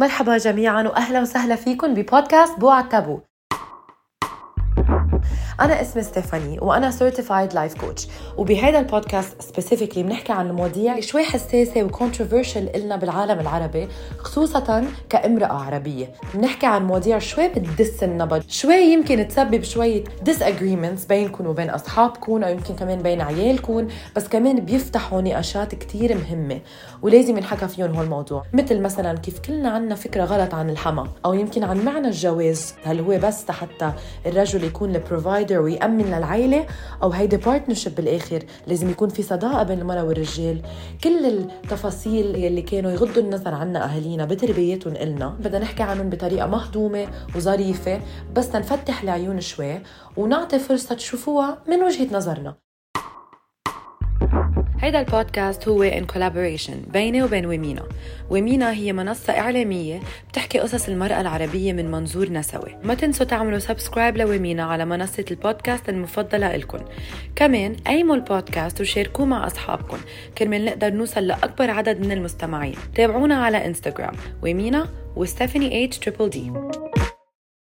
مرحبا جميعا واهلا وسهلا فيكم ببودكاست Boo على Taboo. أنا اسمي ستيفاني وأنا certified life coach وبهذا البودكاست specifically بنحكي عن المواضيع شوي حساسة و controversial إلنا بالعالم العربي خصوصا كامرأة عربية. بنحكي عن مواضيع شوي بتجس النبض. شوي يمكن تسبب شوية disagreements بينكم وبين أصحابكم أو يمكن كمان بين عيالكم بس كمان بيفتحوا نقاشات كتير مهمة. ولازم ينحكى فيهم هول الموضوع. مثل مثلا كيف كلنا عنا فكرة غلط عن الحما أو يمكن عن معنى الجواز. هل هو بس حتى الرجل يكون ال provider provider ويأمن للعائلة أو هيدي partnership بالآخر لازم يكون في صداقة بين المرأة والرجال. كل التفاصيل يلي كانوا يغضوا النظر عنا أهالينا بتربيتهم إلنا بدنا نحكي عنهم بطريقة مهضومة وظريفة بس نفتح العيون شوي ونعطي فرصة تشوفوها من وجهة نظرنا. هيدا البودكاست هو in collaboration بيني وبين ومينا. ومينا هي منصة إعلامية بتحكي قصص المرأة العربية من منظور نسوي. ما تنسوا تعملوا subscribe لومينا على منصة البودكاست المفضلة إلكم كمان قيموا البودكاست وشاركوه مع أصحابكم كرمال نقدر نوصل لأكبر عدد من المستمعين. تابعونا على انستغرام ومينا وستيفاني H triple D